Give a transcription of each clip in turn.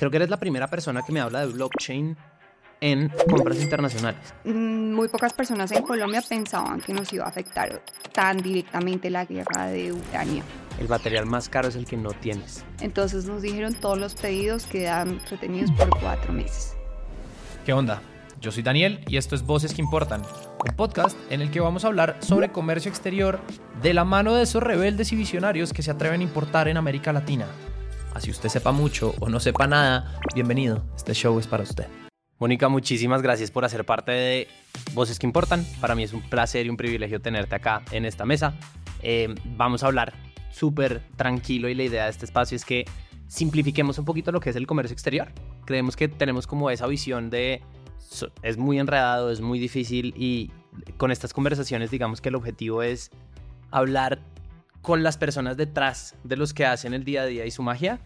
Creo que eres la primera persona que me habla de blockchain en compras internacionales. Mm, Muy pocas personas en Colombia pensaban que nos iba a afectar tan directamente la guerra de Ucrania. El material más caro es el que no tienes. Entonces nos dijeron todos los pedidos quedan retenidos por cuatro meses. ¿Qué onda? Yo soy Daniel y esto es Voces que Importan, un podcast en el que vamos a hablar sobre comercio exterior de la mano de esos rebeldes y visionarios que se atreven a importar en América Latina. Así usted sepa mucho o no sepa nada, bienvenido, este show es para usted. Mónica, muchísimas gracias por hacer parte de Voces que Importan. Para mí es un placer y un privilegio tenerte acá en esta mesa. Eh, vamos a hablar súper tranquilo y la idea de este espacio es que simplifiquemos un poquito lo que es el comercio exterior. Creemos que tenemos como esa visión de es muy enredado, es muy difícil y con estas conversaciones digamos que el objetivo es hablar con las personas detrás de los que hacen el día a día y su magia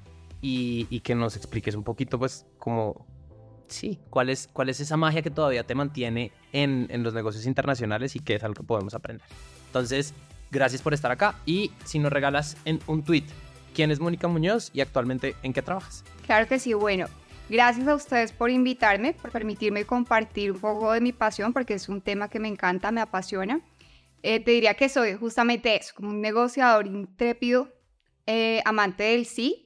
y, y que nos expliques un poquito pues como sí, cuál es, cuál es esa magia que todavía te mantiene en, en los negocios internacionales y que es algo que podemos aprender. Entonces, gracias por estar acá y si nos regalas en un tweet, ¿quién es Mónica Muñoz y actualmente en qué trabajas? Claro que sí, bueno, gracias a ustedes por invitarme, por permitirme compartir un poco de mi pasión, porque es un tema que me encanta, me apasiona. Eh, te diría que soy justamente eso, como un negociador intrépido, eh, amante del sí,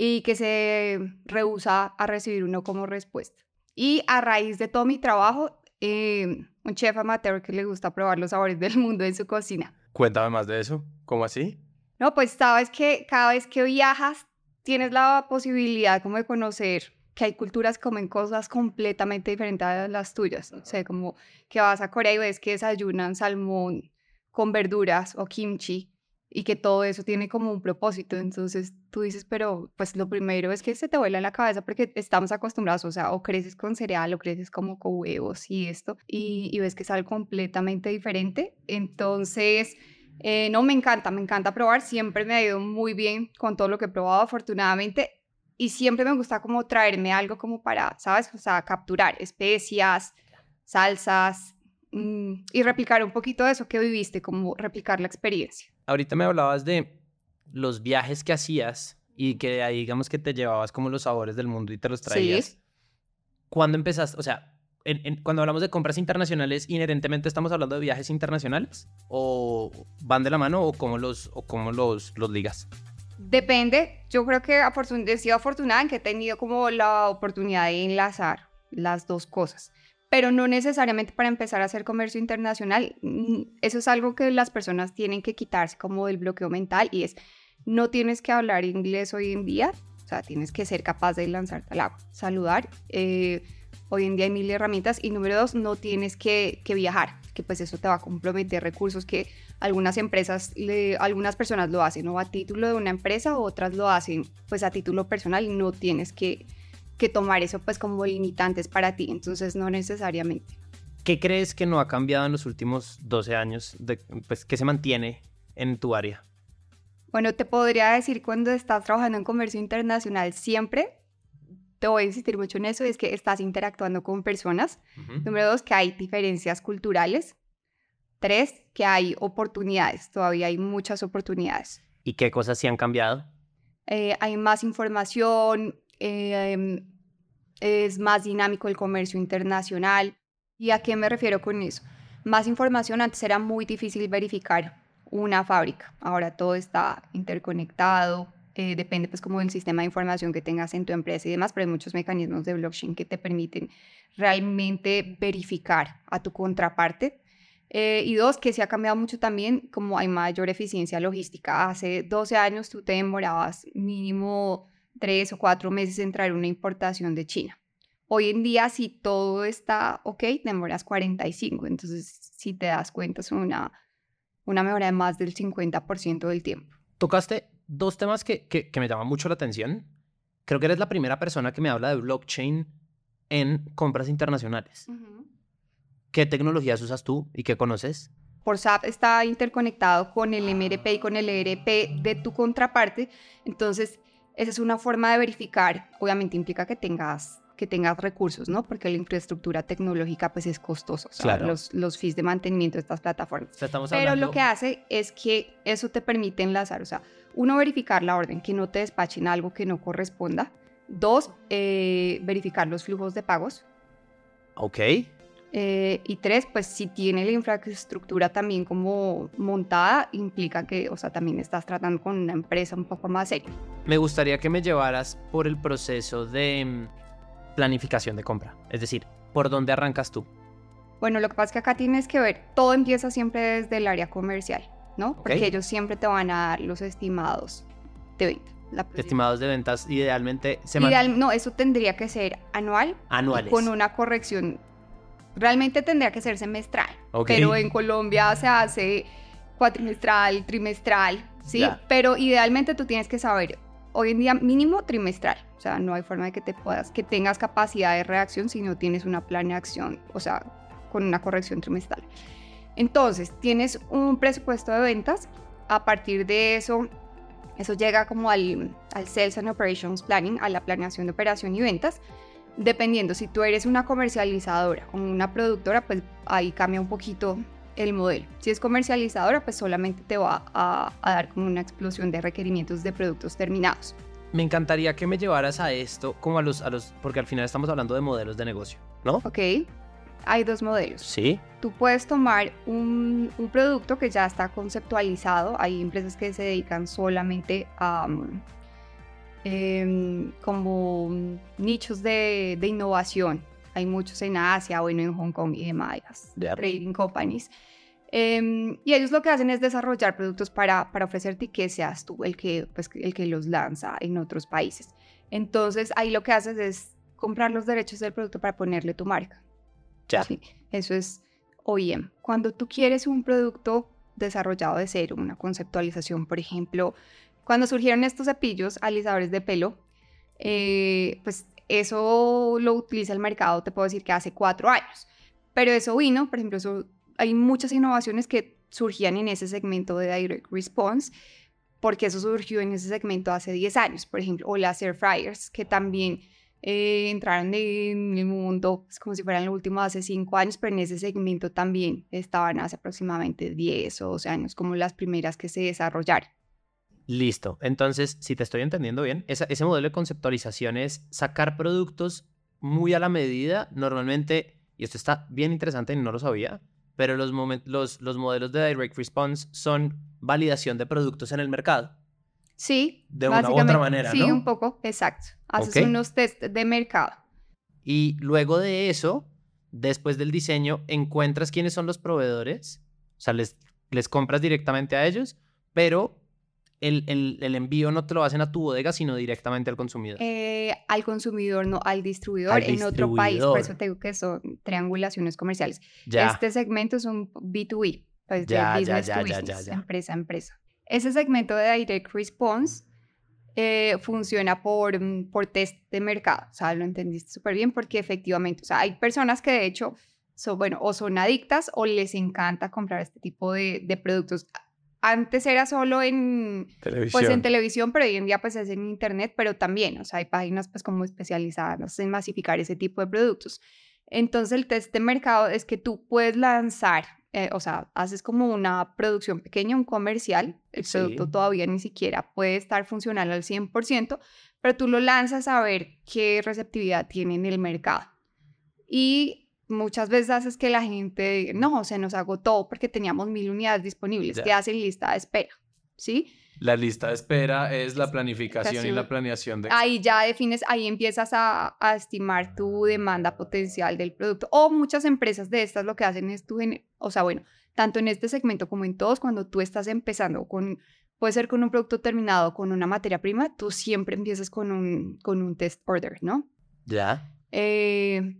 y que se rehúsa a recibir uno como respuesta. Y a raíz de todo mi trabajo, eh, un chef amateur que le gusta probar los sabores del mundo en su cocina. Cuéntame más de eso, ¿cómo así? No, pues sabes que cada vez que viajas tienes la posibilidad como de conocer que hay culturas que comen cosas completamente diferentes a las tuyas. O sea, como que vas a Corea y ves que desayunan salmón con verduras o kimchi y que todo eso tiene como un propósito. Entonces tú dices, pero pues lo primero es que se te vuela en la cabeza porque estamos acostumbrados, o sea, o creces con cereal o creces como con huevos y esto, y, y ves que es algo completamente diferente. Entonces... Eh, no, me encanta, me encanta probar. Siempre me ha ido muy bien con todo lo que he probado, afortunadamente. Y siempre me gusta como traerme algo como para, ¿sabes? O sea, capturar especias, salsas mm, y replicar un poquito de eso que viviste, como replicar la experiencia. Ahorita me hablabas de los viajes que hacías y que de ahí digamos que te llevabas como los sabores del mundo y te los traías. Sí. ¿Cuándo empezaste? O sea, en- en- cuando hablamos de compras internacionales, inherentemente estamos hablando de viajes internacionales o van de la mano o cómo los, o cómo los, los ligas. Depende, yo creo que he sido afortunada en que he tenido como la oportunidad de enlazar las dos cosas, pero no necesariamente para empezar a hacer comercio internacional. Eso es algo que las personas tienen que quitarse como del bloqueo mental y es, no tienes que hablar inglés hoy en día, o sea, tienes que ser capaz de lanzarte al agua, saludar. eh, hoy en día hay mil herramientas y número dos, no tienes que, viajar, que pues eso te va a comprometer recursos que algunas empresas, algunas personas lo hacen o a título de una empresa, otras lo hacen pues a título personal y no tienes que, que tomar eso pues como limitantes para ti, entonces no necesariamente. ¿Qué crees que no ha cambiado en los últimos 12 años? De, pues, ¿Qué se mantiene en tu área? Bueno, te podría decir cuando estás trabajando en comercio internacional siempre, te voy a insistir mucho en eso, es que estás interactuando con personas. Número dos, que hay diferencias culturales. Tres, que hay oportunidades, todavía hay muchas oportunidades. ¿Y qué cosas sí han cambiado? eh, hay más información, eh, em, es más dinámico el comercio internacional. ¿Y a qué me refiero con eso? Más información, antes era muy difícil verificar una fábrica, ahora todo está interconectado, eh, depende pues como del sistema de información que tengas en tu empresa y demás, pero hay muchos mecanismos de blockchain que te permiten realmente verificar a tu contraparte. Eh, y dos, que se ha cambiado mucho también, como hay mayor eficiencia logística. Hace 12 años tú te demorabas mínimo tres o cuatro meses en traer una importación de China. Hoy en día, si todo está ok, demoras 45. Entonces, si te das cuenta, es una, una mejora de más del 50% del tiempo. Tocaste dos temas que, que, que me llaman mucho la atención. Creo que eres la primera persona que me habla de blockchain en compras internacionales. ¿Qué tecnologías usas tú y qué conoces? Por SAP está interconectado con el MRP y con el ERP de tu contraparte. Entonces, esa es una forma de verificar. Obviamente implica que tengas que tengas recursos, ¿no? Porque la infraestructura tecnológica pues es costosa, o sea, Claro. los, los fees de mantenimiento de estas plataformas. O sea, estamos Pero hablando... lo que hace es que eso te permite enlazar, o sea, uno verificar la orden, que no te despachen algo que no corresponda, Dos, eh, verificar los flujos de pagos. Ok. Eh, y tres, pues si tiene la infraestructura también como montada, implica que, o sea, también estás tratando con una empresa un poco más seria. Me gustaría que me llevaras por el proceso de mm, planificación de compra. Es decir, ¿por dónde arrancas tú? Bueno, lo que pasa es que acá tienes que ver, todo empieza siempre desde el área comercial, ¿no? Porque ellos siempre te van a dar los estimados de venta. La Estimados de ventas, idealmente seman- Ideal, no, eso tendría que ser anual anuales. con una corrección. Realmente tendría que ser semestral, pero en Colombia se hace cuatrimestral, trimestral, ¿sí? Ya. Pero idealmente tú tienes que saber, hoy en día mínimo trimestral, o sea, no hay forma de que te puedas, que tengas capacidad de reacción si no tienes una planeación, o sea, con una corrección trimestral. Entonces, tienes un presupuesto de ventas, a partir de eso, eso llega como al, al Sales and Operations Planning, a la planeación de operación y ventas. Dependiendo, si tú eres una comercializadora o una productora, pues ahí cambia un poquito el modelo. Si es comercializadora, pues solamente te va a, a dar como una explosión de requerimientos de productos terminados. Me encantaría que me llevaras a esto, como a los, a los, porque al final estamos hablando de modelos de negocio, ¿no? ¿Ok? Hay dos modelos. Sí. Tú puedes tomar un, un producto que ya está conceptualizado. Hay empresas que se dedican solamente a em, como nichos de, de innovación. Hay muchos en Asia, bueno, en Hong Kong y demás, Ya. trading companies. Em, y ellos lo que hacen es desarrollar productos para, para ofrecerte y que seas tú el que, pues, el que los lanza en otros países. Entonces, ahí lo que haces es comprar los derechos del producto para ponerle tu marca. Ya. Sí, eso es OEM. Cuando tú quieres un producto desarrollado de cero, una conceptualización, por ejemplo, cuando surgieron estos cepillos alisadores de pelo, eh, pues eso lo utiliza el mercado, te puedo decir que hace cuatro años. Pero eso vino, por ejemplo, eso, hay muchas innovaciones que surgían en ese segmento de Direct Response, porque eso surgió en ese segmento hace 10 años, por ejemplo, o las air fryers, que también eh, entraron en el mundo pues, como si fueran lo último hace 5 años, pero en ese segmento también estaban hace aproximadamente 10 o 12 años como las primeras que se desarrollaron. Listo. Entonces, si te estoy entendiendo bien, esa- ese modelo de conceptualización es sacar productos muy a la medida, normalmente, y esto está bien interesante y no lo sabía, pero los, momen- los, los modelos de Direct Response son validación de productos en el mercado. Sí, De una u otra manera, Sí, ¿no? un poco, exacto. Haces unos test de mercado. Y luego de eso, después del diseño, encuentras quiénes son los proveedores, o sea, les, les compras directamente a ellos, pero el, el- el envío no te lo hacen a tu bodega, sino directamente al consumidor. eh, al consumidor, no al distribuidor Al en otro país. Por eso te digo que son triangulaciones comerciales. ya, Este segmento es un B2B, pues Ya, de business ya, to business, empresa a empresa. Ese segmento de Direct Response eh, funciona por, mm, por test de mercado. O sea, lo entendiste súper bien porque efectivamente, o sea, hay personas que de hecho son, bueno, o son adictas o les encanta comprar este tipo de, de productos. Antes era solo en, pues en televisión, pero hoy en día pues es en internet, pero también, o sea, hay páginas pues como especializadas en masificar ese tipo de productos. Entonces el test de mercado es que tú puedes lanzar, eh, o sea, haces como una producción pequeña, un comercial, el Sí. producto todavía ni siquiera puede estar funcional al 100%, pero tú lo lanzas a ver qué receptividad tiene en el mercado. Y muchas veces haces que la gente diga, no, se nos agotó porque teníamos mil unidades disponibles, Ya. que hacen lista de espera, ¿sí? La lista de espera es la planificación y la planeación de... Ahí ya defines, ahí empiezas a, a estimar tu demanda potencial del producto. O muchas empresas de estas lo que hacen es tu, o sea, bueno, tanto en este segmento como en todos, cuando tú estás empezando con, puede ser con un producto terminado, con una materia prima, tú siempre empiezas con un, con un test order, ¿no? ya. Eh,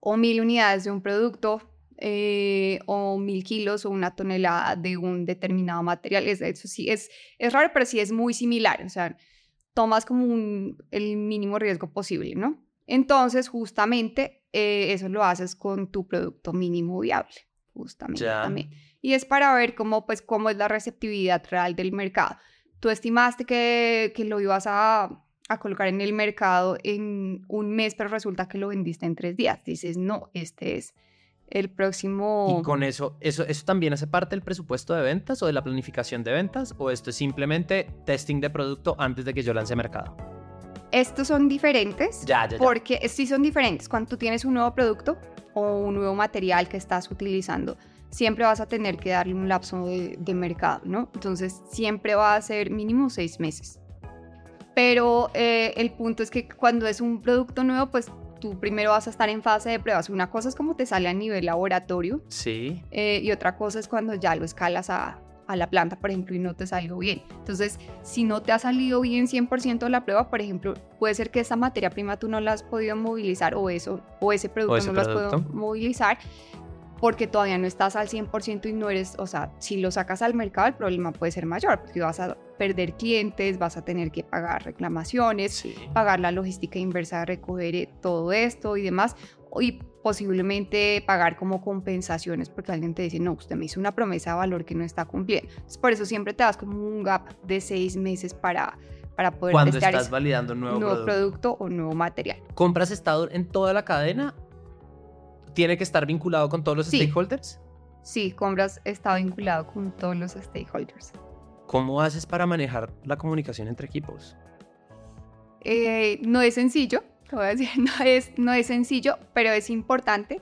o mil unidades de un producto, eh, o mil kilos o una tonelada de un determinado material. Es, eso sí, es, es raro, pero sí es muy similar. O sea, tomas como un- el mínimo riesgo posible, ¿no? Entonces, justamente, eh, eso lo haces con tu producto mínimo viable, justamente también. Y es para ver cómo, pues, cómo es la receptividad real del mercado. Tú estimaste que, que lo ibas a, a colocar en el mercado en un mes, pero resulta que lo vendiste en tres días. Dices, no, este es el próximo... Y con eso, eso, ¿eso también hace parte del presupuesto de ventas o de la planificación de ventas? ¿O esto es simplemente testing de producto antes de que yo lance mercado? Estos son diferentes Ya, ya, ya. porque sí son diferentes. Cuando tú tienes un nuevo producto o un nuevo material que estás utilizando, siempre vas a tener que darle un lapso de, de mercado, ¿no? Entonces siempre va a ser mínimo seis meses. Pero eh, el punto es que cuando es un producto nuevo, pues tú primero vas a estar en fase de pruebas. Una cosa es como te sale a nivel laboratorio Sí. eh, y otra cosa es cuando ya lo escalas a, a la planta, por ejemplo, y no te salió bien. Entonces, si no te ha salido bien 100% de la prueba, por ejemplo, puede ser que esa materia prima tú no la has podido movilizar o eso o ese producto ese no lo has podido movilizar porque todavía no estás al 100% y no eres, o sea, si lo sacas al mercado el problema puede ser mayor porque vas a perder clientes, vas a tener que pagar reclamaciones, Sí. pagar la logística inversa de recoger eh, todo esto y demás, y posiblemente pagar como compensaciones porque alguien te dice, no, usted me hizo una promesa de valor que no está cumpliendo. Entonces, por eso siempre te das como un gap de seis meses para, para poder Cuando estás validando un nuevo, nuevo producto. producto o nuevo material. ¿Compras está en toda la cadena? ¿Tiene que estar vinculado con todos los Sí. stakeholders? Sí, Compras está vinculado con todos los stakeholders. ¿Cómo haces para manejar la comunicación entre equipos? Eh, no es sencillo, te voy a decir, no es, no es sencillo, pero es importante.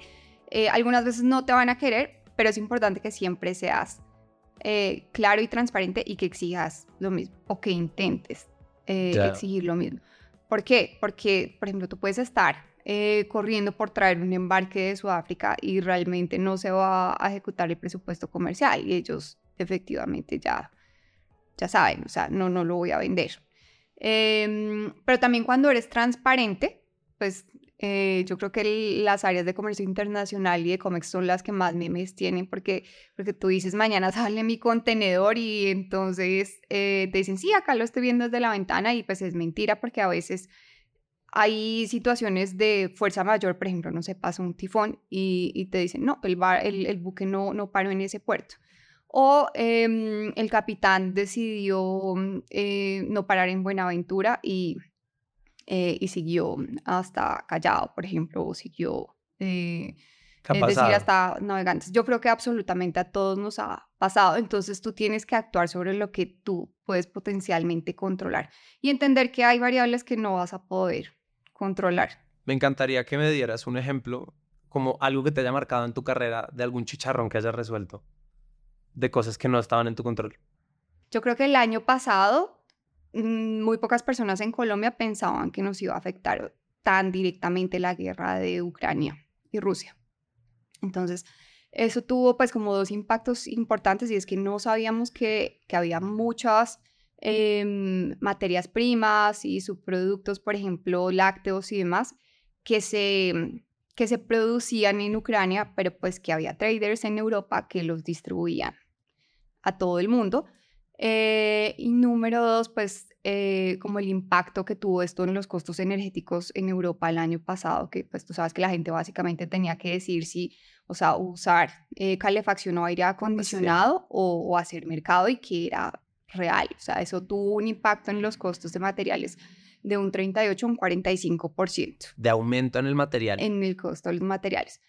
Eh, algunas veces no te van a querer, pero es importante que siempre seas eh, claro y transparente y que exijas lo mismo o que intentes exigir lo mismo. ¿Por qué? Porque, por ejemplo, tú puedes estar eh, corriendo por traer un embarque de Sudáfrica y realmente no se va a ejecutar el presupuesto comercial y ellos efectivamente ya, ya saben, o sea, no, no lo voy a vender. Em, pero también cuando eres transparente, pues eh, yo creo que el- las áreas de comercio internacional y de COMEX son las que más memes tienen porque, porque tú dices mañana sale mi contenedor y entonces eh, te dicen sí, acá lo estoy viendo desde la ventana y pues es mentira porque a veces hay situaciones de fuerza mayor, por ejemplo, no se pasa un tifón y, y te dicen no, el, bar- el, el buque no, no paró en ese puerto. O em, el capitán decidió mm, eh, no parar en Buenaventura y, eh, y siguió hasta Callao, por ejemplo, o siguió, eh, ¿Qué ha es decir, pasado? hasta Navegantes. Yo creo que absolutamente a todos nos ha pasado, entonces tú tienes que actuar sobre lo que tú puedes potencialmente controlar y entender que hay variables que no vas a poder controlar. Me encantaría que me dieras un ejemplo, como algo que te haya marcado en tu carrera, de algún chicharrón que hayas resuelto, de cosas que no estaban en tu control. Yo creo que el año pasado mm, muy pocas personas en Colombia pensaban que nos iba a afectar tan directamente la guerra de Ucrania y Rusia. Entonces, eso tuvo pues como dos impactos importantes y es que no sabíamos que, que había muchas em, materias primas y subproductos, por ejemplo, lácteos y demás, que se, que se producían en Ucrania, pero pues que había traders en Europa que los distribuían a todo el mundo. Eh, y número dos, pues eh, como el impacto que tuvo esto en los costos energéticos en Europa el año pasado, que pues tú sabes que la gente básicamente tenía que decir si, o sea, usar eh, calefacción o aire acondicionado o, o hacer mercado y que era real. O sea, eso tuvo un impacto en los costos de materiales de un 38 a un 45% De aumento en el material. en el costo de los materiales.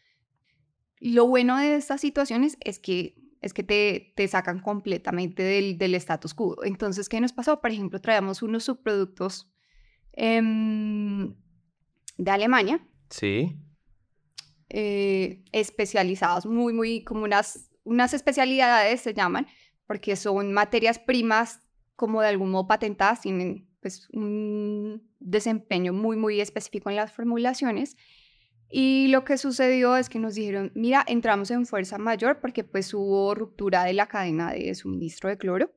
Lo bueno de estas situaciones es que, es que te, te sacan completamente del, del status quo. Entonces, ¿qué nos pasó? Por ejemplo, traíamos unos subproductos em, de Alemania Sí. eh, especializados, muy, muy como unas, unas especialidades se llaman, porque son materias primas como de algún modo patentadas, tienen pues un desempeño muy, muy específico en las formulaciones. Y lo que sucedió es que nos dijeron, mira, entramos en fuerza mayor porque pues hubo ruptura de la cadena de suministro de cloro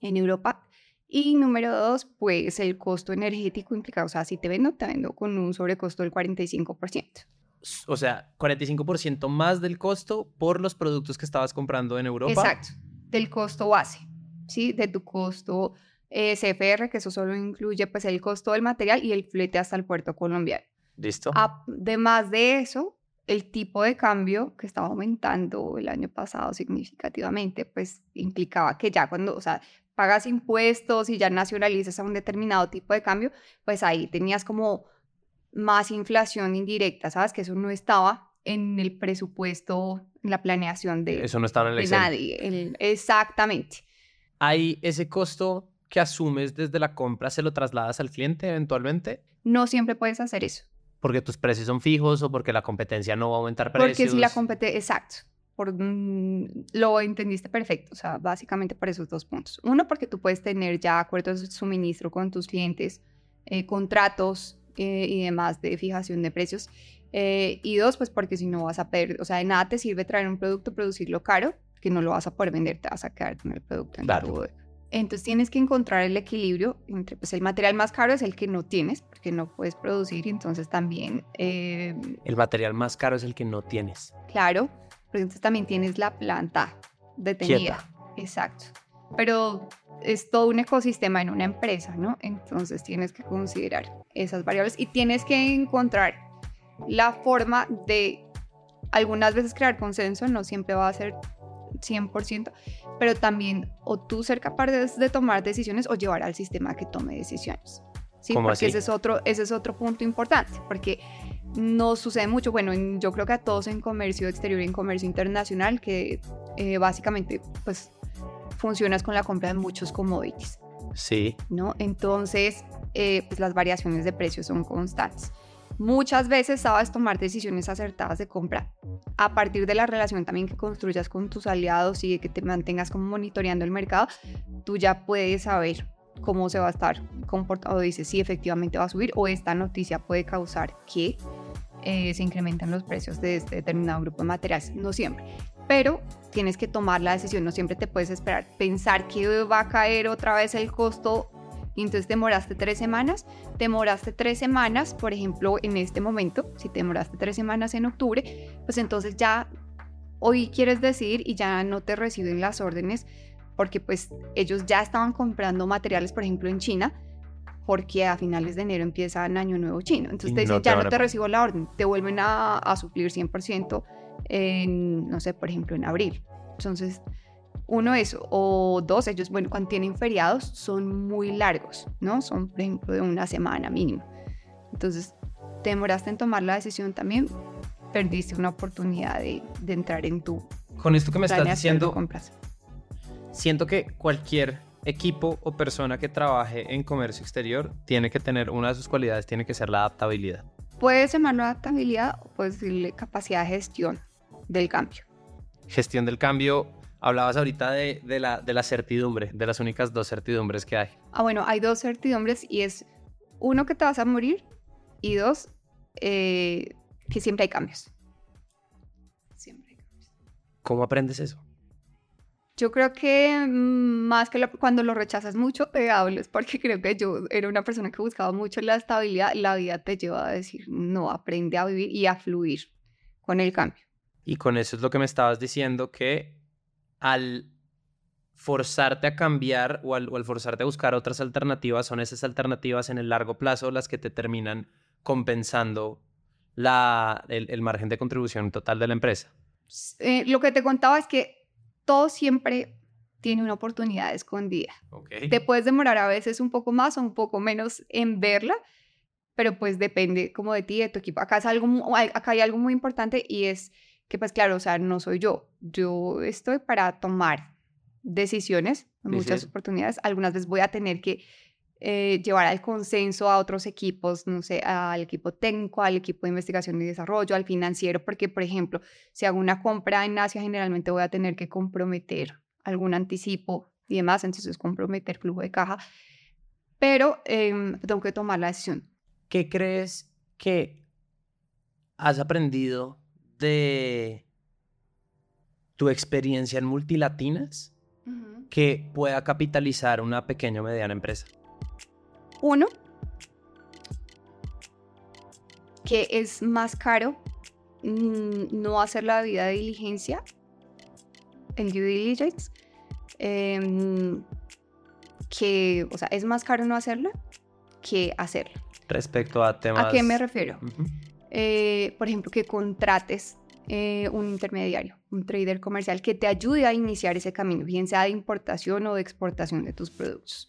en Europa. Y número dos, pues el costo energético implicado, o sea, si te vendo, te vendo con un sobrecosto del 45%. S- O sea, 45% más del costo por los productos que estabas comprando en Europa. Exacto, del costo base, ¿sí? De tu costo eh, CFR, que eso solo incluye pues el costo del material y el flete hasta el puerto colombiano. ¿Listo? Además de eso, el tipo de cambio que estaba aumentando el año pasado significativamente, pues implicaba que ya cuando, o sea, pagas impuestos y ya nacionalizas a un determinado tipo de cambio, pues ahí tenías como más inflación indirecta, ¿sabes? Que eso no estaba en el presupuesto, en la planeación de, Eso no estaba en el de Excel. nadie. el- exactamente. Hay ese costo que asumes desde la compra se lo trasladas al cliente eventualmente? No siempre puedes hacer eso. Porque tus precios son fijos o porque la competencia no va a aumentar precios. Porque si la competencia, exacto. Por, mm, lo entendiste perfecto, o sea, básicamente por esos dos puntos. Uno, porque tú puedes tener ya acuerdos de suministro con tus clientes, eh, contratos eh, y demás de fijación de precios. Eh, y dos, pues porque si no vas a perder, o sea, de nada te sirve traer un producto, producirlo caro, que no lo vas a poder vender, te vas a quedar con el producto en claro. Entonces tienes que encontrar el equilibrio entre, pues el material más caro es el que no tienes, porque no puedes producir, entonces también... el material más caro es el que no tienes. Claro, pero entonces también tienes la planta detenida. Exacto. Pero es todo un ecosistema en una empresa, ¿no? Entonces tienes que considerar esas variables y tienes que encontrar la forma de algunas veces crear consenso, no siempre va a ser 100%, pero también o tú ser capaz de, tomar decisiones o llevar al sistema que tome decisiones. Sí, porque ese es otro ese es otro punto importante, porque no sucede mucho, bueno, yo creo que a todos en comercio exterior y en comercio internacional que eh, básicamente pues funcionas con la compra de muchos commodities. Sí. ¿No? Entonces, eh, pues las variaciones de precios son constantes. Muchas veces sabes tomar decisiones acertadas de compra a partir de la relación también que construyas con tus aliados y que te mantengas como monitoreando el mercado, tú ya puedes saber cómo se va a estar comportado, dices si efectivamente va a subir o esta noticia puede causar que eh, se incrementen los precios de este determinado grupo de materiales. No siempre, pero tienes que tomar la decisión, no siempre te puedes esperar, pensar que va a caer otra vez el costo y entonces demoraste tres semanas, demoraste tres semanas, por ejemplo, en este momento, si te demoraste tres semanas en octubre, pues entonces ya hoy quieres decidir y ya no te reciben las órdenes porque pues ellos ya estaban comprando materiales, por ejemplo, en China, porque a finales de enero empieza el año nuevo chino. Entonces te dicen, ya no te recibo la orden, te vuelven a, a suplir 100% en, no sé, por ejemplo, en abril. Entonces, uno eso, o dos, ellos, bueno, cuando tienen feriados son muy largos, ¿no? Son, por ejemplo, de una semana mínimo. Entonces, te demoraste en tomar la decisión también, perdiste una oportunidad de, de entrar en tu... Con esto que me estás diciendo, siento que cualquier equipo o persona que trabaje en comercio exterior tiene que tener una de sus cualidades, tiene que ser la adaptabilidad. Puedes llamarlo adaptabilidad o puedes decirle capacidad de gestión del cambio. Gestión del cambio, hablabas ahorita de, la, de la certidumbre, de las únicas dos certidumbres que hay. Ah, bueno, hay dos certidumbres y es uno que te vas a morir y dos, eh, que siempre hay cambios. Siempre hay cambios. ¿Cómo aprendes eso? Yo creo que mm, más que cuando lo rechazas mucho, te hables, porque creo que yo era una persona que buscaba mucho la estabilidad. La vida te lleva a decir, no, aprende a vivir y a fluir con el cambio. Y con eso es lo que me estabas diciendo, que al forzarte a cambiar o al, forzarte a buscar otras alternativas, son esas alternativas en el largo plazo las que te terminan compensando la, el, margen de contribución total de la empresa. Eh, lo que te contaba es que todo siempre tiene una oportunidad escondida. Te puedes demorar a veces un poco más o un poco menos en verla, pero pues depende como de ti, de tu equipo. Acá, es algo, acá hay algo muy importante y es que pues claro, o sea, no soy yo, yo estoy para tomar decisiones, muchas oportunidades, algunas veces voy a tener que eh, llevar al consenso a otros equipos, no sé, al equipo técnico, al equipo de investigación y desarrollo, al financiero, porque, por ejemplo, si hago una compra en Asia, generalmente voy a tener que comprometer algún anticipo y demás, entonces comprometer flujo de caja, pero em, tengo que tomar la decisión. ¿Qué crees que has aprendido de tu experiencia en multilatinas que pueda capitalizar una pequeña o mediana empresa? Uno, que es más caro mm, no hacer la vida de diligencia, en due diligence, em, que, o sea, es más caro no hacerla que hacerla. Respecto a temas... ¿A qué me refiero? Eh, por ejemplo, que contrates eh, un intermediario, un trader comercial que te ayude a iniciar ese camino, bien sea de importación o de exportación de tus productos.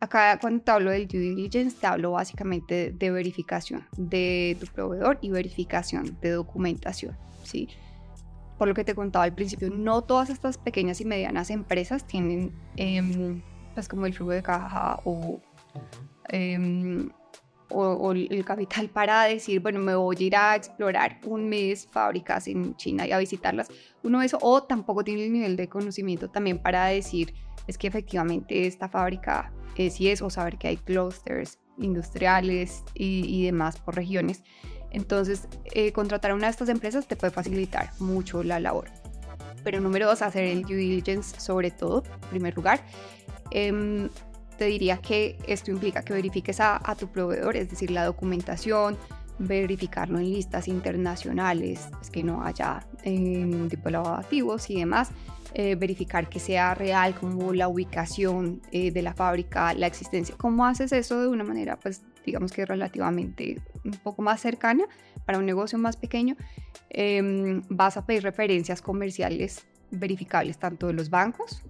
Acá cuando te hablo del due diligence, te hablo básicamente de verificación de tu proveedor y verificación de documentación, ¿sí? Por lo que te contaba al principio, no todas estas pequeñas y medianas empresas tienen em, pues como el flujo de caja o, em, o, el capital para decir, bueno, me voy a ir a explorar un mes fábricas en China y a visitarlas. Uno eso, o tampoco tiene el nivel de conocimiento también para decir, es que efectivamente esta fábrica es y es, o saber que hay clusters industriales y, y demás por regiones. Entonces, eh, contratar a una de estas empresas te puede facilitar mucho la labor. Pero número dos, hacer el due diligence sobre todo, en primer lugar. Em, te diría que esto implica que verifiques a, tu proveedor, es decir, la documentación, verificarlo en listas internacionales, es que no haya eh, tipo activos y demás. Eh, verificar que sea real como la ubicación eh, de la fábrica, la existencia. ¿Cómo haces eso de una manera, pues digamos que relativamente un poco más cercana para un negocio más pequeño? Em, vas a pedir referencias comerciales verificables tanto de los bancos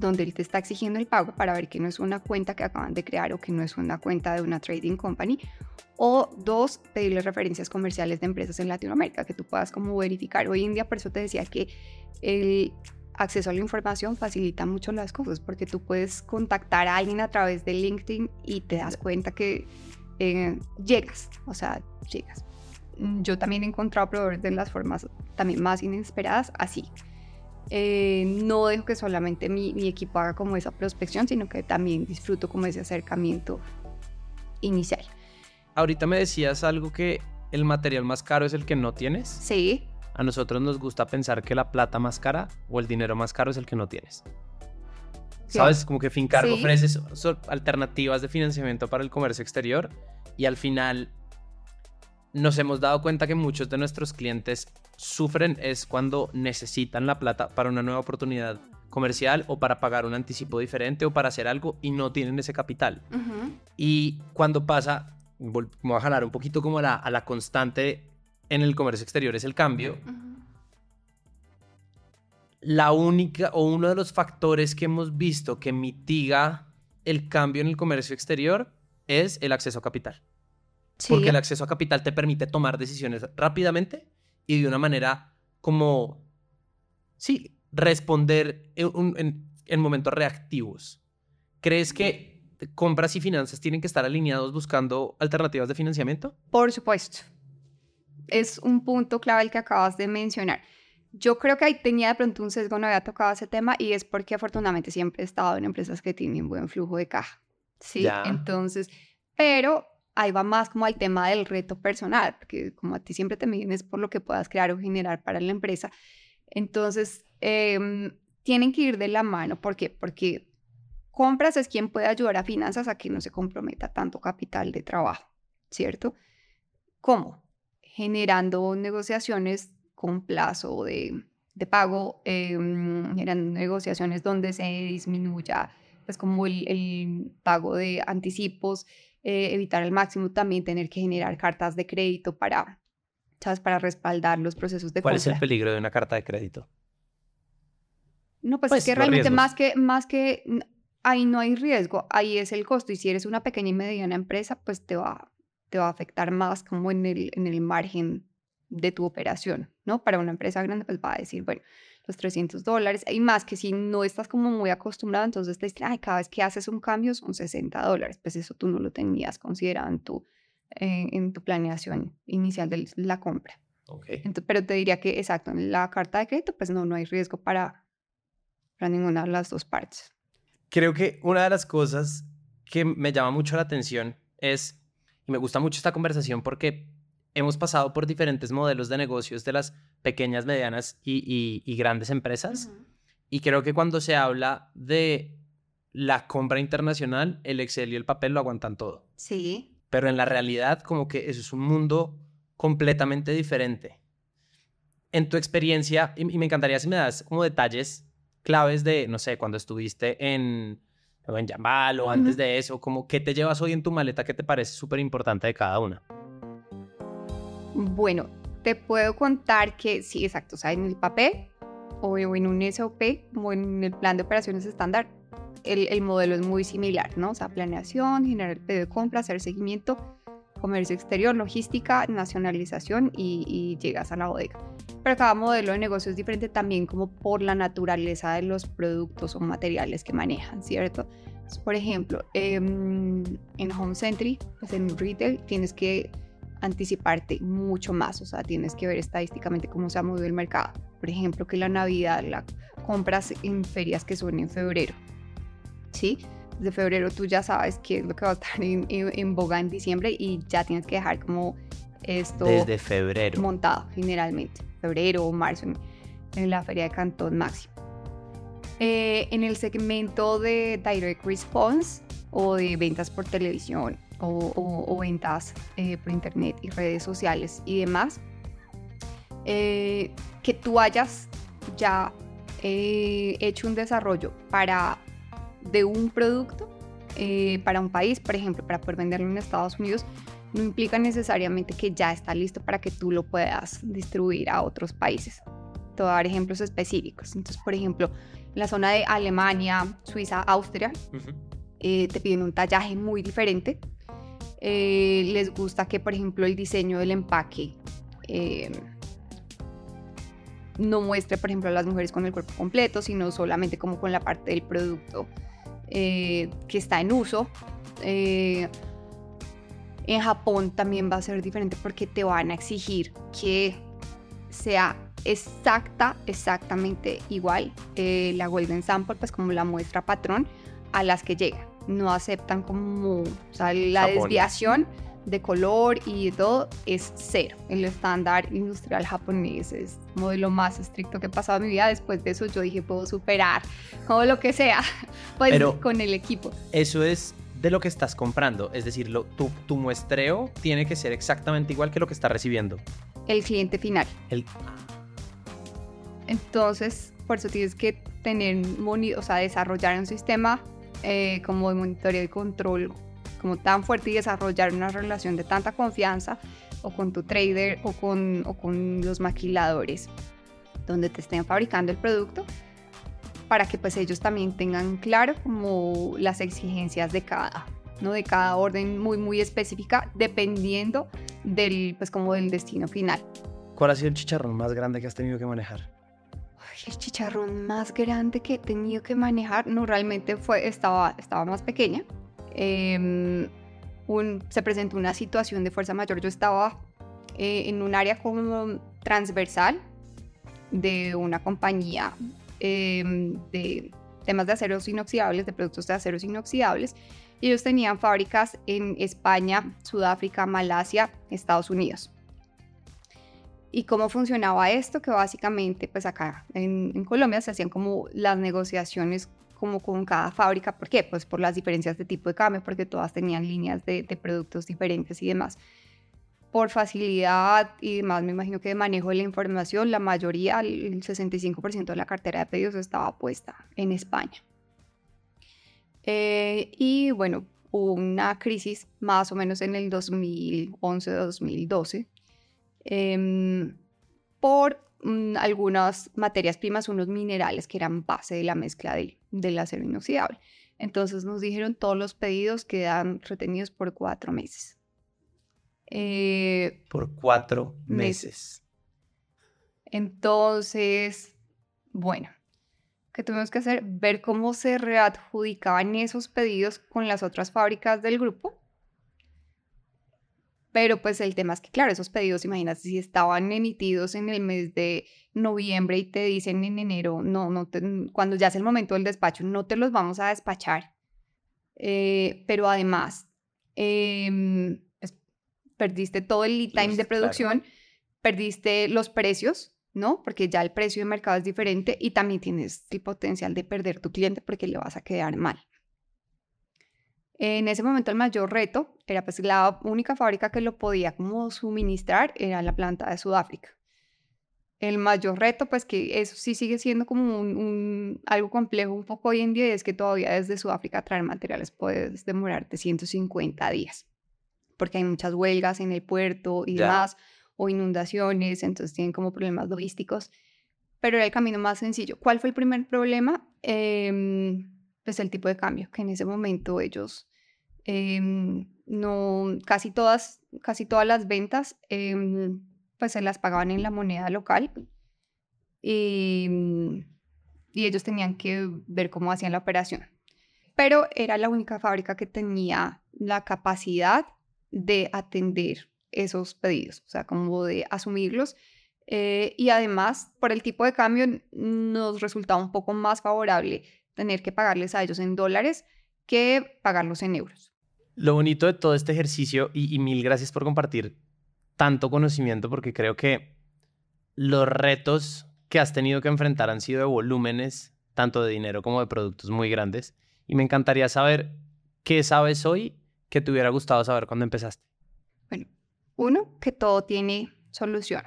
donde él te está exigiendo el pago para ver que no es una cuenta que acaban de crear o que no es una cuenta de una trading company. O dos, pedirle referencias comerciales de empresas en Latinoamérica que tú puedas como verificar. Hoy en día, por eso te decía que el acceso a la información facilita mucho las cosas porque tú puedes contactar a alguien a través de LinkedIn y te das cuenta que eh, llegas, o sea, llegas. Yo también he encontrado proveedores de las formas también más inesperadas así. Eh, no dejo que solamente mi, mi, equipo haga como esa prospección, sino que también disfruto como ese acercamiento inicial. Ahorita me decías algo que el material más caro es el que no tienes. Sí a nosotros nos gusta pensar que la plata más cara o el dinero más caro es el que no tienes. ¿Sabes? Como que Fincargo ofrece alternativas de financiamiento para el comercio exterior y al final nos hemos dado cuenta que muchos de nuestros clientes sufren es cuando necesitan la plata para una nueva oportunidad comercial o para pagar un anticipo diferente o para hacer algo y no tienen ese capital. Y cuando pasa, voy a jalar un poquito como a la, a la constante en el comercio exterior es el cambio. La única o uno de los factores que hemos visto que mitiga el cambio en el comercio exterior es el acceso a capital. Porque el acceso a capital te permite tomar decisiones rápidamente y de una manera como, sí, responder en, en momentos reactivos. ¿Crees que compras y finanzas tienen que estar alineados buscando alternativas de financiamiento? Por supuesto es un punto clave el que acabas de mencionar. Yo creo que ahí tenía de pronto un sesgo, no había tocado ese tema y es porque afortunadamente siempre he estado en empresas que tienen buen flujo de caja. Sí, entonces, pero ahí va más como al tema del reto personal, porque como a ti siempre te miden es por lo que puedas crear o generar para la empresa. Entonces, em, tienen que ir de la mano. ¿Por qué? Porque compras es quien puede ayudar a finanzas a que no se comprometa tanto capital de trabajo, ¿cierto? ¿Cómo? generando negociaciones con plazo de, pago, eh, generando negociaciones donde se disminuya pues como el pago de anticipos, eh, evitar al máximo también tener que generar cartas de crédito para, ¿sabes? para respaldar los procesos de ¿Cuál es el peligro de una carta de crédito? No, pues, es pues, que realmente más que, más que ahí no hay riesgo, ahí es el costo. Y si eres una pequeña y mediana empresa, pues te va, te va a afectar más como en el, en el margen de tu operación, ¿no? Para una empresa grande, pues va a decir, bueno, los 300 dólares, y más que si no estás como muy acostumbrado, entonces te dicen, ay, cada vez que haces un cambio son 60 dólares, pues eso tú no lo tenías considerado en tu, eh, en tu planeación inicial de la compra. Okay. pero te diría que, exacto, en la carta de crédito, pues no, no hay riesgo para, para ninguna de las dos partes. Creo que una de las cosas que me llama mucho la atención es y me gusta mucho esta conversación porque hemos pasado por diferentes modelos de negocios de las pequeñas, medianas y, grandes empresas. Y creo que cuando se habla de la compra internacional, el Excel y el papel lo aguantan todo. Sí. Pero en la realidad, como que eso es un mundo completamente diferente. En tu experiencia, y me encantaría si me das como detalles claves de, no sé, cuando estuviste en en Yambal o antes de eso, como qué te llevas hoy en tu maleta que te parece súper importante de cada una. Bueno, te puedo contar que sí, exacto, o sea, en el papel o en un SOP o en el plan de operaciones estándar, el, el modelo es muy similar, ¿no? O sea, planeación, generar el pedido de compra, hacer seguimiento, comercio exterior, logística, nacionalización y, y llegas a la bodega pero cada modelo de negocio es diferente también como por la naturaleza de los productos o materiales que manejan, ¿cierto? Por ejemplo, em, en Home Century, pues en retail, tienes que anticiparte mucho más, o sea, tienes que ver estadísticamente cómo se ha movido el mercado. Por ejemplo, que la Navidad la compras en ferias que son en febrero, ¿sí? De febrero tú ya sabes qué es lo que va a estar en, en, boga en diciembre y ya tienes que dejar como esto desde febrero montado generalmente, febrero o marzo en, en la feria de Cantón Máximo. Eh, en el segmento de Direct Response o de ventas por televisión o, ventas eh, por internet y redes sociales y demás, eh, que tú hayas ya hecho un desarrollo para de un producto para un país, por ejemplo, para poder venderlo en Estados Unidos, no implica necesariamente que ya está listo para que tú lo puedas distribuir a otros países. Te voy a dar ejemplos específicos. Entonces, por ejemplo, la zona de Alemania, Suiza, Austria, eh, te piden un tallaje muy diferente. Eh, les gusta que, por ejemplo, el diseño del empaque eh, no muestre, por ejemplo, a las mujeres con el cuerpo completo, sino solamente como con la parte del producto que está en uso. en Japón también va a ser diferente porque te van a exigir que sea exacta, exactamente igual eh, la Golden Sample, pues como la muestra patrón a las que llegan. No aceptan como, o sea, la desviación de color y de todo es cero. El estándar industrial japonés es como de lo más estricto que he pasado en mi vida. Después de eso yo dije, puedo superar todo lo que sea, pues con el equipo. Eso es de lo que estás comprando, es decir, lo, tu, tu muestreo tiene que ser exactamente igual que lo que está recibiendo. El cliente final. El, entonces, por eso tienes que tener, o sea, desarrollar un sistema eh, como de monitoreo y control como tan fuerte y desarrollar una relación de tanta confianza o con tu trader o con, o con los maquiladores donde te estén fabricando el producto para que pues ellos también tengan claro como las exigencias de cada, ¿no? De cada orden muy muy específica dependiendo del pues como del destino final. ¿Cuál ha sido el chicharrón más grande que has tenido que manejar? El chicharrón más grande que he tenido que manejar, no realmente fue, estaba, estaba más pequeña. Em, se presentó una situación de fuerza mayor. Yo estaba eh, en un área como transversal de una compañía em, de temas de aceros inoxidables, de productos de aceros inoxidables. Ellos tenían fábricas en España, Sudáfrica, Malasia, Estados Unidos. ¿Y cómo funcionaba esto? Que básicamente, pues acá en, Colombia se hacían como las negociaciones como con cada fábrica. ¿Por qué? Pues por las diferencias de tipo de cambio, porque todas tenían líneas de, productos diferentes y demás. Por facilidad y demás, me imagino que de manejo de la información, la mayoría, el 65% de la cartera de pedidos estaba puesta en España. Eh, y bueno, hubo una crisis más o menos en el 2011-2012 Em, por mm, algunas materias primas, unos minerales que eran base de la mezcla del acero inoxidable. Entonces nos dijeron todos los pedidos quedan retenidos por cuatro meses. Eh, por cuatro meses. Entonces, bueno, ¿qué tuvimos que hacer? Ver cómo se readjudicaban esos pedidos con las otras fábricas del grupo pero pues el tema es que, claro, esos pedidos, imagínate, si estaban emitidos en el mes de noviembre y te dicen en enero, no, no cuando ya es el momento del despacho, no te los vamos a despachar. Eh, pero además, em, pues, perdiste todo el lead time de producción, perdiste los precios, ¿no? Porque ya el precio de mercado es diferente y también tienes el potencial de perder tu cliente porque le vas a quedar mal. En ese momento el mayor reto era pues la única fábrica que lo podía como suministrar era la planta de Sudáfrica. El mayor reto, pues que eso sí sigue siendo como un, algo complejo un poco hoy en día, es que todavía desde Sudáfrica traer materiales puedes demorarte 150 días, porque hay muchas huelgas en el puerto y demás, o inundaciones, entonces tienen como problemas logísticos, pero era el camino más sencillo. ¿Cuál fue el primer problema? Em, pues el tipo de cambio, que en ese momento ellos Em, no, casi todas, casi todas las ventas em, pues se las pagaban en la moneda local y, y ellos tenían que ver cómo hacían la operación. pero era la única fábrica que tenía la capacidad de atender esos pedidos, o sea, como de asumirlos. Eh, y además, por el tipo de cambio, nos resultaba un poco más favorable tener que pagarles a ellos en dólares que pagarlos en euros. Lo bonito de todo este ejercicio, y, mil gracias por compartir tanto conocimiento, porque creo que los retos que has tenido que enfrentar han sido de volúmenes, tanto de dinero como de productos muy grandes. Y me encantaría saber qué sabes hoy que te hubiera gustado saber cuando empezaste. Bueno, uno, que todo tiene solución.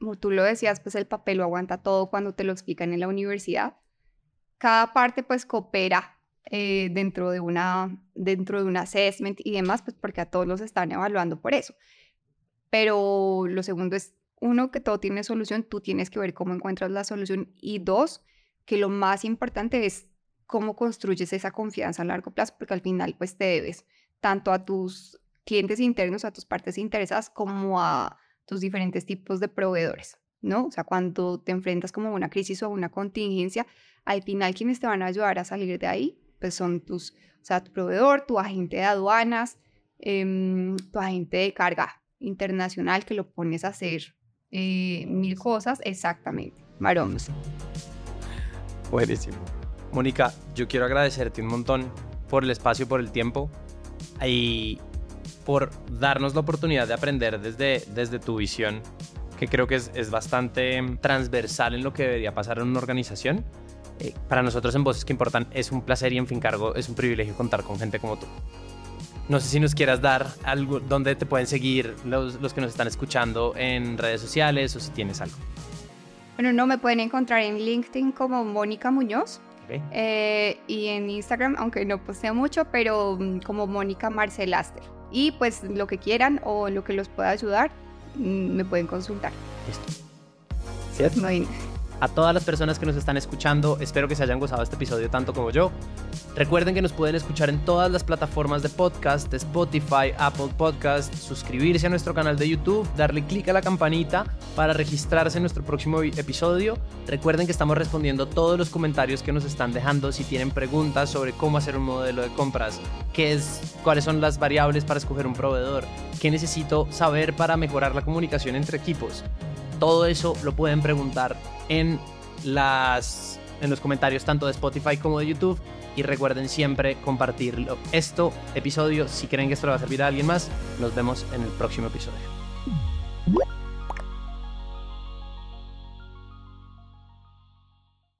Como tú lo decías, pues el papel lo aguanta todo cuando te lo explican en la universidad. Cada parte pues coopera eh, dentro, de una, dentro de un assessment y demás, pues porque a todos los están evaluando por eso. Pero lo segundo es, uno, que todo tiene solución, tú tienes que ver cómo encuentras la solución. Y dos, que lo más importante es cómo construyes esa confianza a largo plazo, porque al final pues te debes tanto a tus clientes internos, a tus partes interesadas, como a tus diferentes tipos de proveedores, ¿no? O sea, cuando te enfrentas como a una crisis o a una contingencia, al final quienes te van a ayudar a salir de ahí pues son tus, o sea, tu proveedor, tu agente de aduanas, em, tu agente de carga internacional que lo pones a hacer eh, mil cosas exactamente. Maromas. Buenísimo. Mónica, yo quiero agradecerte un montón por el espacio, por el tiempo y por darnos la oportunidad de aprender desde, desde tu visión, que creo que es, es bastante transversal en lo que debería pasar en una organización eh, para nosotros en Voces que Importan es un placer y en fin cargo es un privilegio contar con gente como tú. No sé si nos quieras dar algo donde te pueden seguir los, los que nos están escuchando en redes sociales o si tienes algo. Bueno, no me pueden encontrar en LinkedIn como Mónica Muñoz. Eh, y en Instagram, aunque no posteo mucho, pero mm, como Mónica Marcelaster. Y pues lo que quieran o lo que los pueda ayudar, mm, me pueden consultar. Listo. ¿Cierto? No a todas las personas que nos están escuchando. Espero que se hayan gozado este episodio tanto como yo. Recuerden que nos pueden escuchar en todas las plataformas de podcast, Spotify, Apple Podcast, suscribirse a nuestro canal de YouTube, darle clic a la campanita para registrarse en nuestro próximo episodio. Recuerden que estamos respondiendo todos los comentarios que nos están dejando. Si tienen preguntas sobre cómo hacer un modelo de compras, qué es, cuáles son las variables para escoger un proveedor, qué necesito saber para mejorar la comunicación entre equipos. Todo eso lo pueden preguntar en, las, en los comentarios tanto de Spotify como de YouTube. Y recuerden siempre compartirlo. Esto, episodio, si creen que esto le va a servir a alguien más, nos vemos en el próximo episodio.